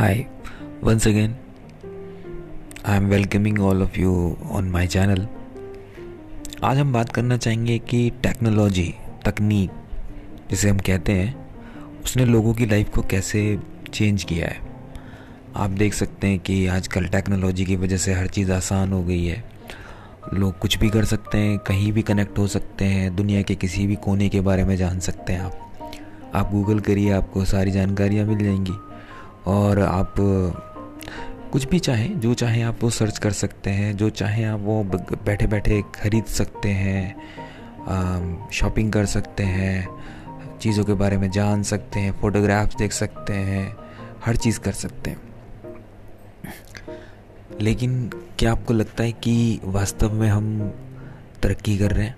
Hi, once again, I am welcoming all of you on my channel. आज हम बात करना चाहेंगे कि टेक्नोलॉजी तकनीक जिसे हम कहते हैं उसने लोगों की लाइफ को कैसे चेंज किया है। आप देख सकते हैं कि आजकल टेक्नोलॉजी की वजह से हर चीज़ आसान हो गई है। लोग कुछ भी कर सकते हैं कहीं भी कनेक्ट हो सकते हैं दुनिया के किसी भी कोने के बारे में जान सकते हैं आप। आप गूगल करिए आपको सारी जानकारियाँ मिल जाएँगी। और आप, कुछ भी चाहें, जो चाहें आप वो सर्च कर सकते हैं, जो चाहें आप वो बैठे बैठे खरीद सकते हैं शॉपिंग कर सकते हैं, चीज़ों के बारे में जान सकते हैं फ़ोटोग्राफ्स देख सकते हैं, हर चीज़ कर सकते हैं। लेकिन क्या आपको लगता है कि वास्तव में हम तरक्की कर रहे हैं?